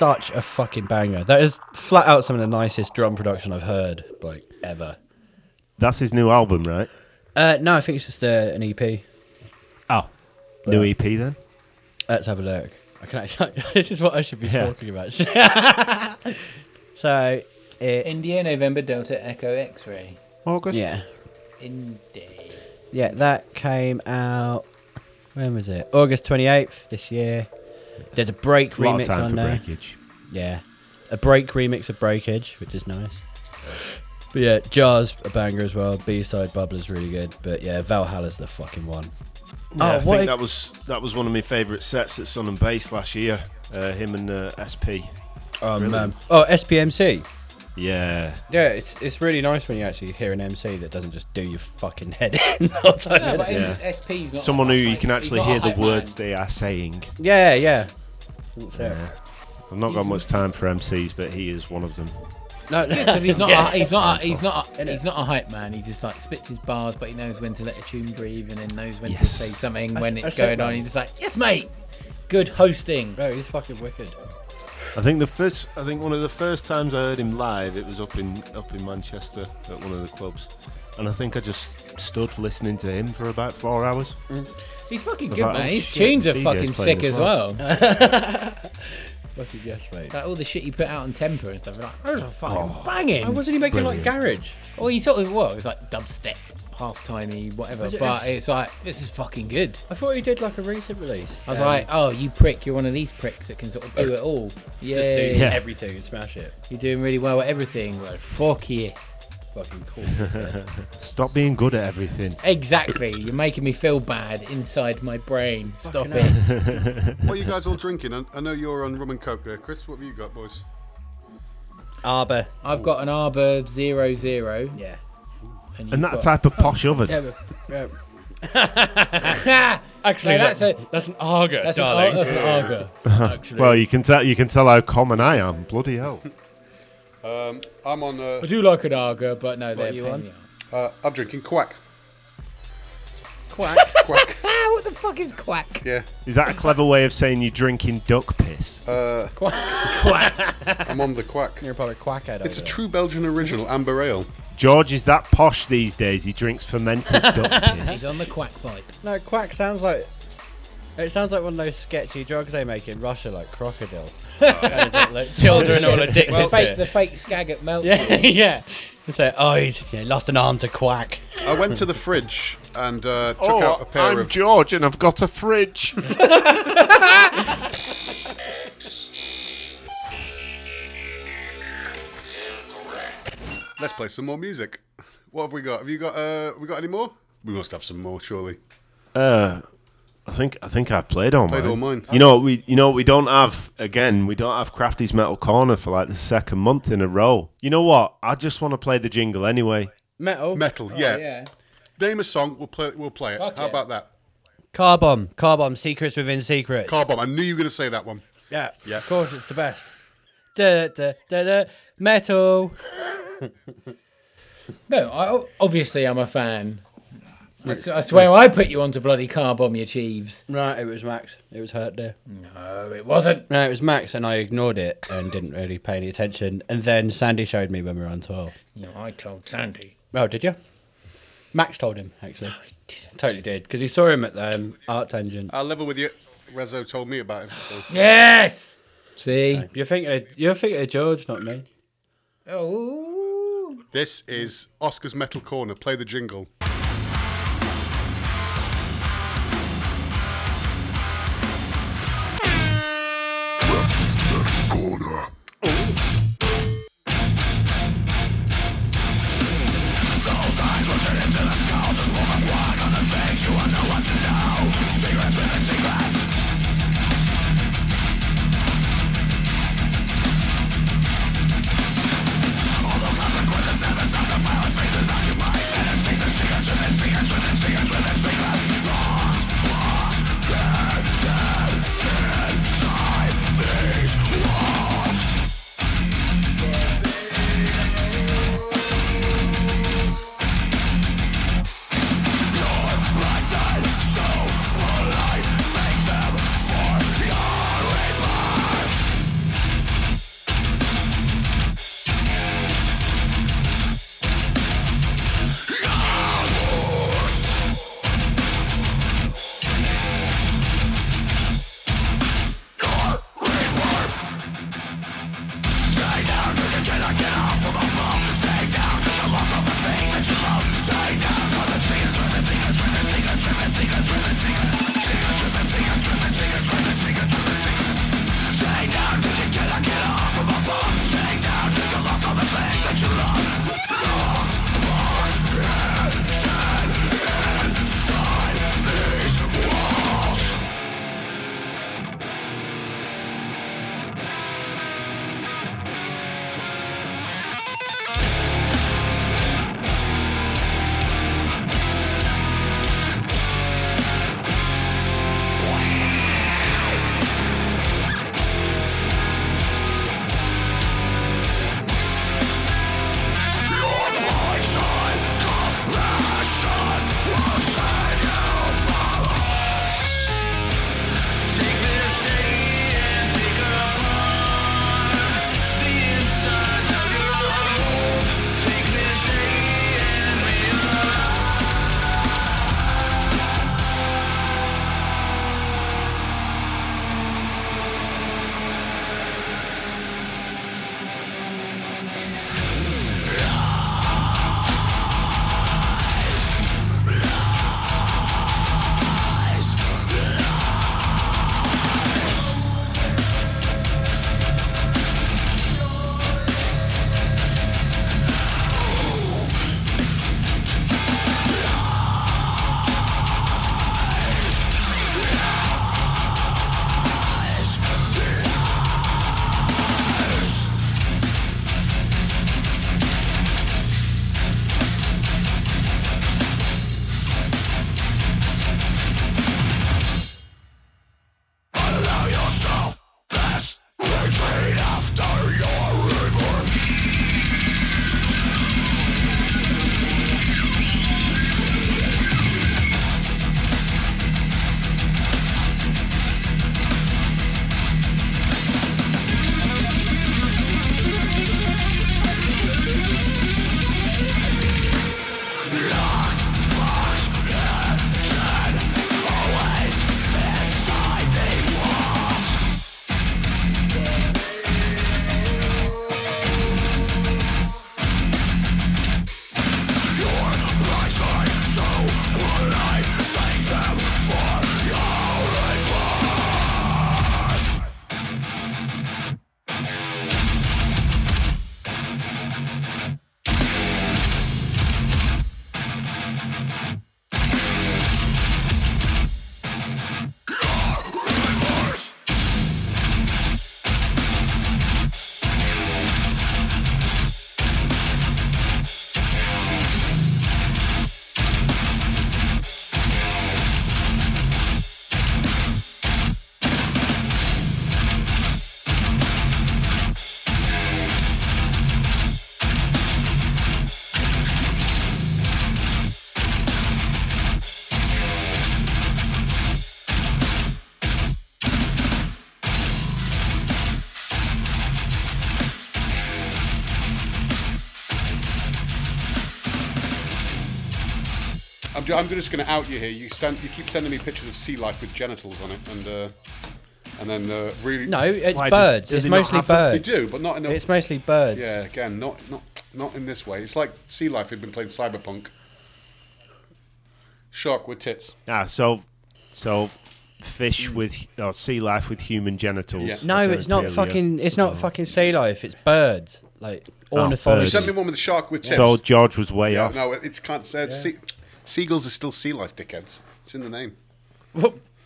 Such a fucking banger. That is flat out some of the nicest drum production I've heard, like ever. That's his new album, right? Uh, no, I think it's just uh, an EP. Oh, new EP then. Let's have a look. I can actually. [LAUGHS] this is what I should be Yeah. talking about. [LAUGHS] so, it, India, November, Delta, Echo, X-ray. August. yeah, India. yeah, that came out. When was it? August twenty eighth this year. There's a break A lot remix of time on for there. breakage. Yeah, a break remix of Breakage, which is nice. But yeah, Jars a banger as well. B side Bubbler's really good. But yeah, Valhalla's the fucking one. Yeah, Oh, I think a- that was that was one of my favourite sets at Sun and Bass last year. Uh, him and uh, SP. Oh Brilliant. man. Oh SPMC. Yeah, Yeah, it's it's really nice when you actually hear an MC that doesn't just do your fucking head [LAUGHS] in the. No, but Yeah. SP's not someone who you can actually hear the words man. they are saying. Yeah, yeah. So- I've not got much time for MCs, but he is one of them. No, Yeah, 'cause he's not. Yeah. a, he's not. A, he's not. A, he's not a hype man. He just like spits his bars, but he knows when to let a tune breathe, and then knows when to say something I when s- it's I going on. that. He's just like, yes, mate. Good hosting. Bro, he's fucking wicked. I think the first, I think one of the first times I heard him live, it was up in up in Manchester at one of the clubs, and I think I just stood listening to him for about four hours. Mm. He's fucking good, like, man. oh, His shit, tunes are DJ's fucking sick as as well. [LAUGHS] Fucking yes, mate. like all the shit he put out on Temper and stuff. Like, those are fucking oh, banging. Why wasn't he making Brilliant. like garage? Or he sort of well, it was like dubstep, half timey, whatever. It- But it's like this is fucking good. I thought he did like a recent release. I was Um, like, oh, you prick, you're one of these pricks that can sort of do it all. just Yeah, do Yeah. everything and smash it. you're doing really well at everything. Like, fuck you. Fucking cool. [LAUGHS] Stop being good at everything. Exactly. You're making me feel bad inside my brain. Stop it. [LAUGHS] What are you guys all drinking? I, I know you're on rum and coke there, Chris. What have you got, boys? Arbor. I've got an Arbor Zero Zero. Yeah. And, And that got- type of posh oven. Yeah, but, yeah. [LAUGHS] [LAUGHS] Actually, No, that's a that's an Arga, that's an, darling. Ar- that's an Argo. [LAUGHS] Actually, Well, you can tell you can tell how common I am. Bloody hell. Um, I'm on. I do like an Argo, but no, they're are you on? in the arse. uh, I'm drinking Kwak. Kwak. Kwak. ah, what the fuck is Kwak? Yeah. Is that a clever way of saying you're drinking duck piss? Uh, Kwak. I'm on the Kwak. You're probably quackhead. It's a over true Belgian original amber ale. George is that posh these days. He drinks fermented duck [LAUGHS] piss. He's on the quack pipe. No, quack sounds like. It sounds like one of those sketchy drugs they make in Russia, like crocodile. And it's [LAUGHS] like, like, children all [LAUGHS] addicted the, to fake, it. the fake skaggot melt. Yeah, yeah. It's like, oh, he's yeah, lost an arm to quack. I went to the fridge and uh, took Oh, out a pair I'm of. George and I've got a fridge. Let's play some more music. What have we got? Have you got? Uh, we got any more? We must have some more, surely. Uh, I think I think I've played all Played mine. all mine. You know we you know we don't have again. We don't have Krafty's Metal Corner for like the second month in a row. You know what? I just want to play the jingle anyway. Metal. Metal, yeah. Oh, yeah. Name a song. We'll play. We'll play it. Fuck How it. about that? Car bomb. Car bomb. Secrets within secrets. Car bomb. I knew you were going to say that one. yeah. Yeah. Of course, it's the best. Da, da, da, da. Metal. No, I, obviously I'm a fan. I, s- I swear I put you onto bloody car bomb, your Chiefs. Right, it was Max. It was hurt there. No, it wasn't. No, it was Max, and I ignored it and didn't really pay any attention. And then Sandy showed me when we were on tour. No, I told Sandy. Oh, did you? Max told him actually. Totally did because he saw him at the um, ArcTanGent. I'll level with you. Reso told me about it. So. Yes. See. You're thinking of, you're thinking of George, not me. Oh. This is Oscar's Metal Corner. Play the jingle. I'm, just going to out you here. You stand, you keep sending me pictures of sea life with genitals on it, and uh, and then uh, really No, it's Why, does- birds. do it's they not mostly have them? they do, but not in a, It's mostly birds. yeah. Again, not not not in this way. It's like sea life had been playing cyberpunk. Shark with tits. Ah, so so fish with or sea life with human genitals. Yeah. No, it's not genitalia. fucking. It's not fucking sea life. It's birds. Like Oh, You ornithology. sent me one with a shark with tits. So George was way yeah, off. no, it's can't. Uh, sea, seagulls are still sea life, dickheads. It's in the name.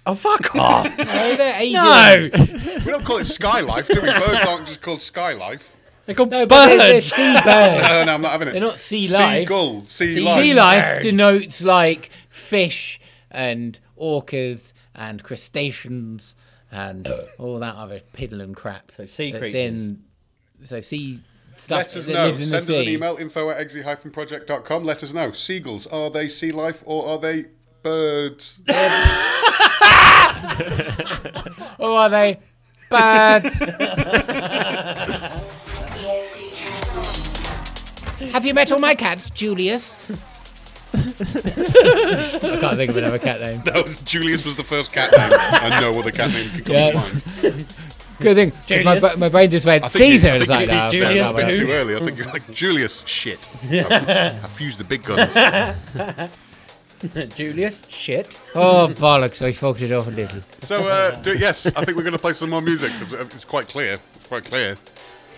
oh fuck [LAUGHS] oh. off! No, they're avian. no, We don't call it sky life, do we? [LAUGHS] Birds aren't just called sky life. they're called No, but they're, they're birds. sea birds. No, no, I'm not having it. They're not sea life. Seagull, sea, Sea life. Sea life Bird. denotes like fish and orcas and crustaceans and all that other piddle and crap. So sea that's creatures. in so sea stuff Let us that know. lives in Send the us an email, info at exe-project.com. Let us know. Seagulls, are they sea life or are they birds? [LAUGHS] Or are they birds? Have you met all my cats, Julius? I can't think of another cat name. That was Julius was the first cat name, and no other cat name can come Yeah. to mind. [LAUGHS] Good thing. [LAUGHS] My, Julius? my brain just went I think Caesar. you, I It's think like you that. need Julius a bit too early. I think you're like Julius. Shit. I've, [LAUGHS] I've used the big guns. [LAUGHS] Julius, shit. Oh bollocks! I fucked it up a little. So uh, do, yes, I think we're going to play some more music because it's quite clear. It's quite clear.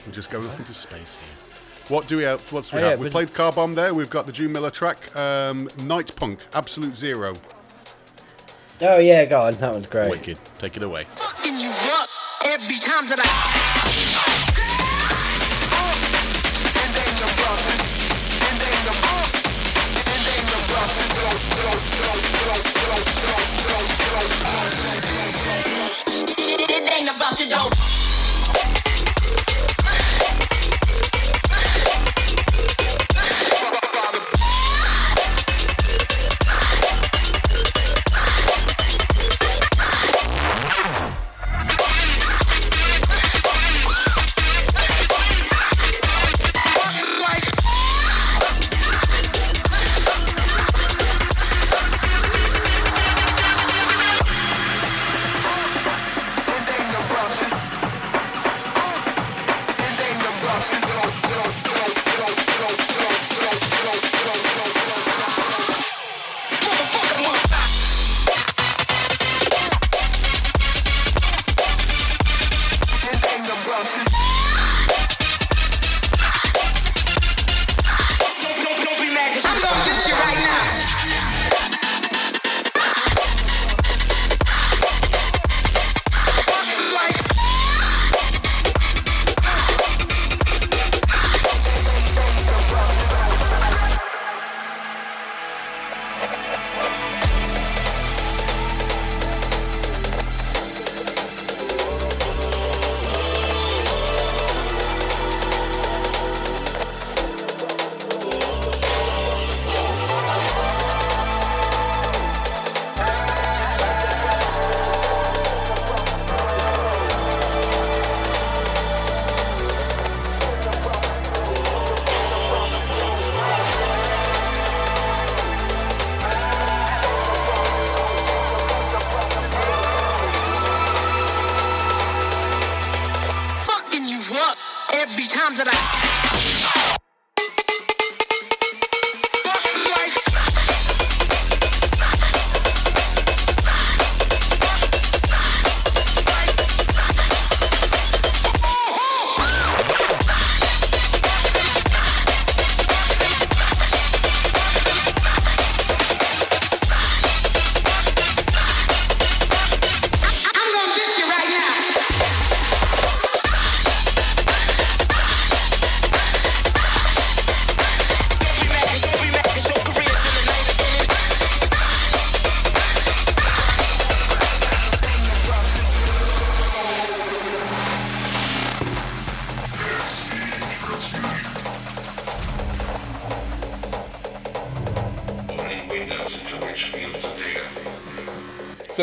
We'll just going off into space here. What do we have? What's we Oh, yeah, have? We but- played Car Bomb there. We've got the June Miller track, um, Nitepunk, Absolute Zero. Oh yeah, go on. That one's great. Wicked. Take it away. fucking you up every time that I.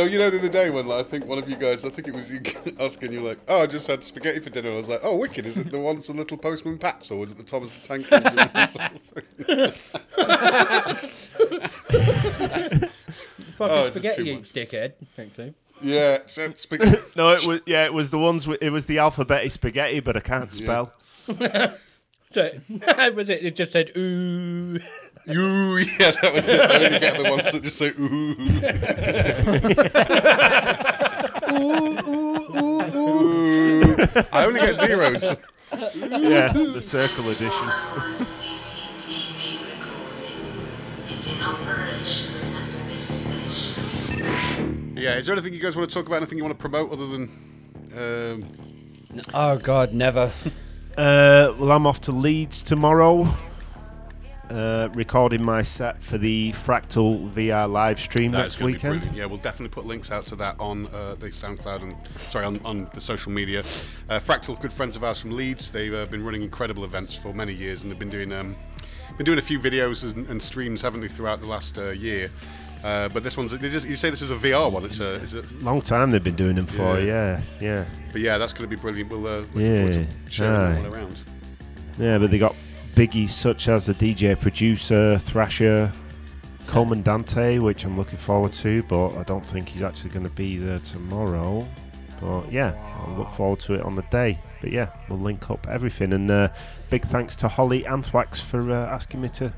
So you know the other day when like, I think one of you guys, I think it was you [LAUGHS] asking you like, oh, I just had spaghetti for dinner. I was like, oh, wicked. Is it the ones the little postman Pats or was it the Thomas the Tank Engine? or [LAUGHS] something? realised [LAUGHS] oh, it's too spaghetti, you much. dickhead. Thanks, Lou. Yeah, so sp- No, it was yeah, it was the ones. With, it was the alphabetic spaghetti, but I can't spell. So, was it? It just said ooh. Ooh, yeah, that was it. I only get the ones that just say ooh. ooh, ooh, ooh. I only get zeros. Yeah, the circle edition. CCTV recording is in operation at this station. Yeah, is there anything you guys want to talk about? Anything you want to promote other than? Um, Oh God, never. Uh, well, I'm off to Leeds tomorrow, uh, recording my set for the Fractal VR live stream That's next going to be weekend. Yeah, we'll definitely put links out to that on uh, the SoundCloud and sorry on, on the social media. Uh, Fractal, good friends of ours from Leeds. They've uh, been running incredible events for many years, and they've been doing um, been doing a few videos and, and streams, haven't they, throughout the last uh, year. Uh, but this one's they just, you say this is a VR one. It's a, it's a Long time they've been doing them for. Yeah. Yeah, yeah, but yeah, that's going to be brilliant. We'll uh, Yeah, forward to sharing them aye. all around. yeah. But they got biggies such as the DJ producer Thrasher. Coleman Dante, which I'm looking forward to, but I don't think he's actually going to be there tomorrow. But yeah, I'll look forward to it on the day. But yeah, we'll link up everything. And uh, big thanks to Holly Anthwax for uh, asking me to.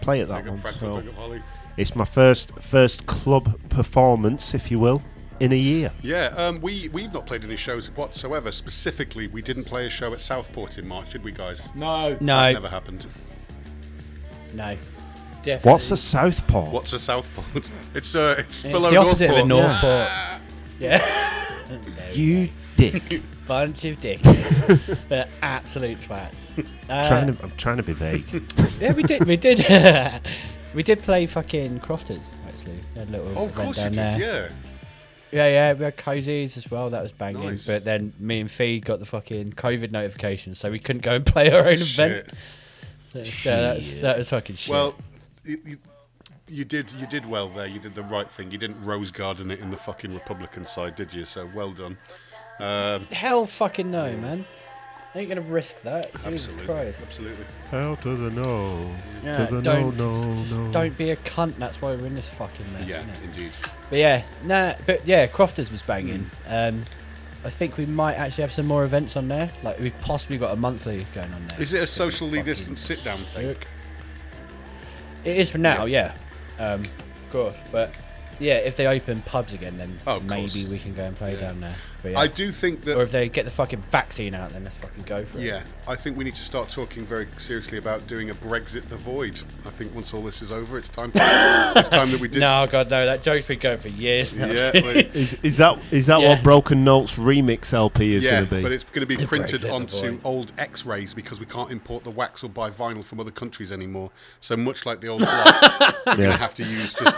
Play it that big one, Fractal, so- big up Holly. It's my first first club performance, if you will, in a year. Yeah, um, we we've not played any shows whatsoever. Specifically, we didn't play a show at Southport in March, did we, guys? No, No, Never happened. no. definitely. What's a Southpaw? What's a Southport? [LAUGHS] It's uh, it's It's below the opposite of a Northport. Northport. Yeah. [LAUGHS] You dick. [LAUGHS] Bunch of dicks. They're absolute twats. Uh, trying to, I'm trying to be vague. yeah, we did. We did. we did play fucking Crofters actually. We a little Oh, of course you did. there. Yeah. Yeah, yeah, we had cozies as well. That was banging. Nice. But then me and Fee got the fucking COVID notification, so we couldn't go and play our own event. Shit. So, yeah, that was, that was fucking shit. Well, you, you, you did you did well there. You did the right thing. You didn't rose garden it in the fucking Republican side, did you? So well done. Um, hell, fucking no, man. I Ain't gonna risk that. Jesus absolutely, Christ. absolutely. Hell to the no. Yeah, to the don't- no, no, no. Don't be a cunt. That's why we're in this fucking mess. Yeah, innit? indeed. But yeah, nah. But yeah, Crofters was banging. Um, I think we might actually have some more events on there. Like we've possibly got a monthly going on there. Is it a socially distanced sit down thing? It is for now, yeah. Um, of course, but yeah, if they open pubs again, then Oh, of maybe course. we can go and play Yeah. down there. But yeah. I do think that or if they get the fucking vaccine out, then let's fucking go for it. Yeah, I think we need to start talking very seriously about doing a Brexit the Void. I think once all this is over, it's time. [LAUGHS] it's time that we did. No, God, no. That joke's been going for years now. Yeah, [LAUGHS] wait. Is, is that is that Yeah. what Broken Notes remix LP is yeah, going to be? but it's going to be printed Brexit the onto Void. old X-rays because we can't import the wax or buy vinyl from other countries anymore. So much like the old [LAUGHS] block, we're going to have to use just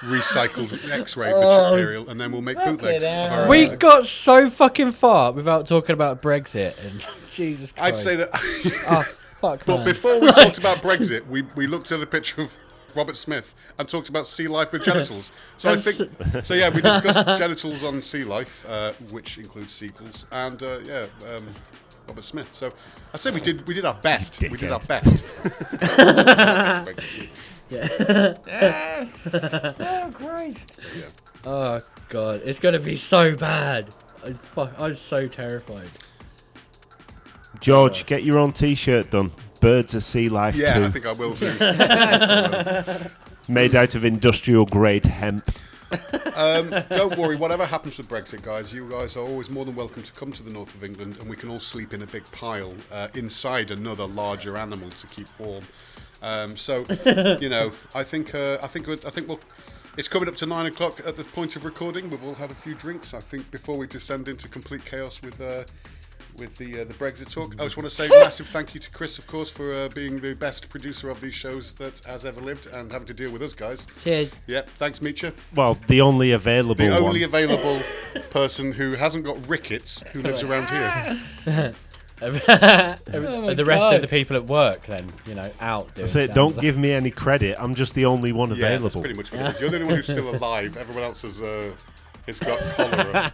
recycled [LAUGHS] X-ray material, and then we'll make bootlegs. of our own We got so fucking far without talking about Brexit and [LAUGHS] Jesus Christ. I'd say that. [LAUGHS] Oh fuck, But man. before we talked about Brexit, we, we looked at a picture of Robert Smith and talked about sea life with genitals. So I think, so yeah, we discussed genitals on sea life, uh, which includes sequels, and uh, yeah, um, Robert Smith. So I'd say we did we did our best. We did our best. Oh Christ. Yeah. Oh god, it's gonna be so bad. I, fuck, I'm so terrified. George, get your own T-shirt done. Birds of Sea Life yeah, too, I think I will do. [LAUGHS] made out of industrial grade hemp. Um, don't worry, whatever happens with Brexit, guys, you guys are always more than welcome to come to the north of England, and we can all sleep in a big pile uh, inside another larger animal to keep warm. Um, so, [LAUGHS] you know, I think uh, I think I think we'll. It's coming up to nine o'clock at the point of recording. We've all had a few drinks. I think before we descend into complete chaos with. Uh, with the uh, the Brexit talk, I just want to say [LAUGHS] massive thank you to Chris, of course, for uh, being the best producer of these shows that has ever lived and having to deal with us guys. Cheers. Yep, thanks, Meecha. Well, the only available The one. only available [LAUGHS] person who hasn't got rickets who lives around here. And [LAUGHS] my the rest God. of the people at work, then you know, out. Doing That's it. Don't sounds. give me any credit. I'm just the only one Yeah, that's available. pretty much what it is. You're the only one who's still [LAUGHS] alive. Everyone else has, uh, has got cholera.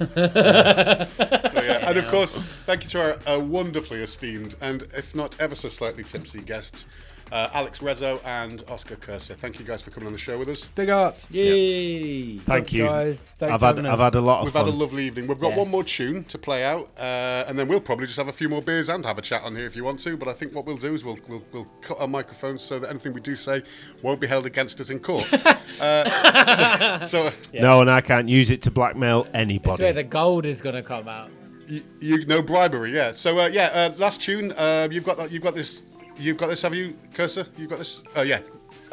[LAUGHS] But yeah, And of course, thank you to our uh, wonderfully esteemed and, if not ever so slightly tipsy guests. Uh, Alex Reso and Oscar Kursa. Thank you guys for coming on the show with us. Big up. Yay! Thank you. guys. Thanks I've for had I've had a lot of We've fun. had a lovely evening. We've got Yeah. one more tune to play out, uh, and then we'll probably just have a few more beers and have a chat on here if you want to. But I think what we'll do is we'll we'll, we'll cut our microphones so that anything we do say won't be held against us in court. [LAUGHS] uh, so, so [LAUGHS] No, and I can't use it to blackmail anybody. That's where the gold is gonna come out. you, you no bribery, yeah. So uh, yeah, uh, last tune. Uh, you've got that. You've got this. You've got this. Have you, Kursa? You've got this. Oh yeah.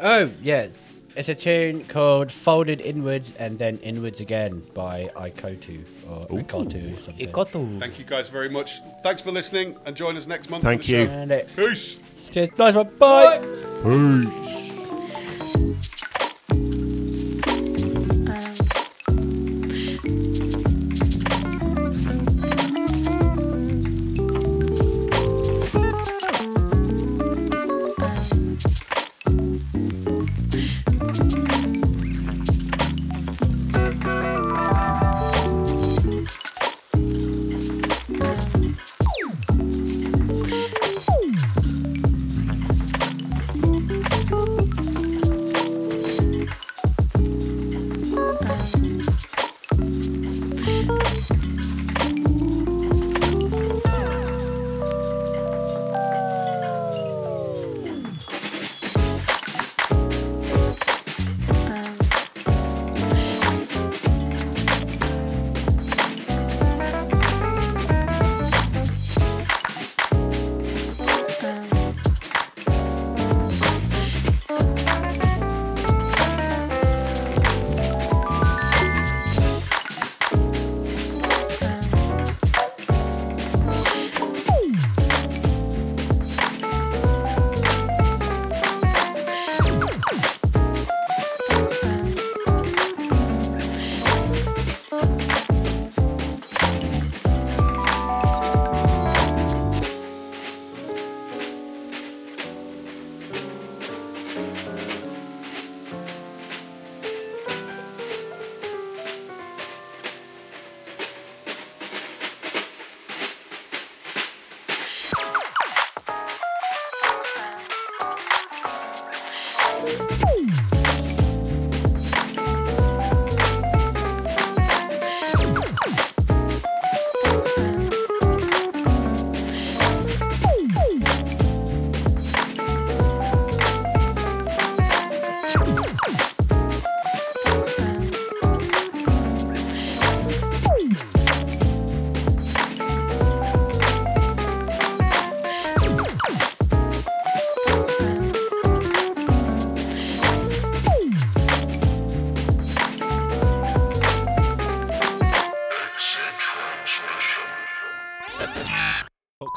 Oh, yeah. It's a tune called Folded Inwards and Then Inwards Again by Ikotu or Ikotu or something. Ikotu. Thank you guys very much. Thanks for listening, and join us next month. for Thank the you. show. And it, Peace. cheers. Nice one. Bye. Peace.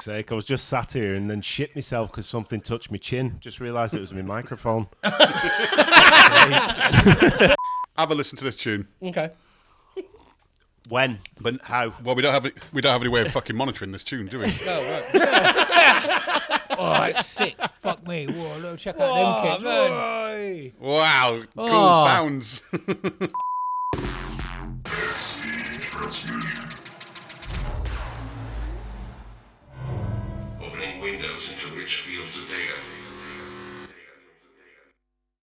Fuck's sake, I was just sat here and then shit myself because something touched my chin. Just realised it was my microphone. [LAUGHS] Have a listen to this tune. Okay. When? But How? Well, we don't have any, we don't have any way of fucking monitoring this tune, do we? Oh, it's [LAUGHS] sick. Fuck me. Whoa, look, check out them kids. Oi. Wow, cool Oh. sounds. [LAUGHS] windows into rich fields of data.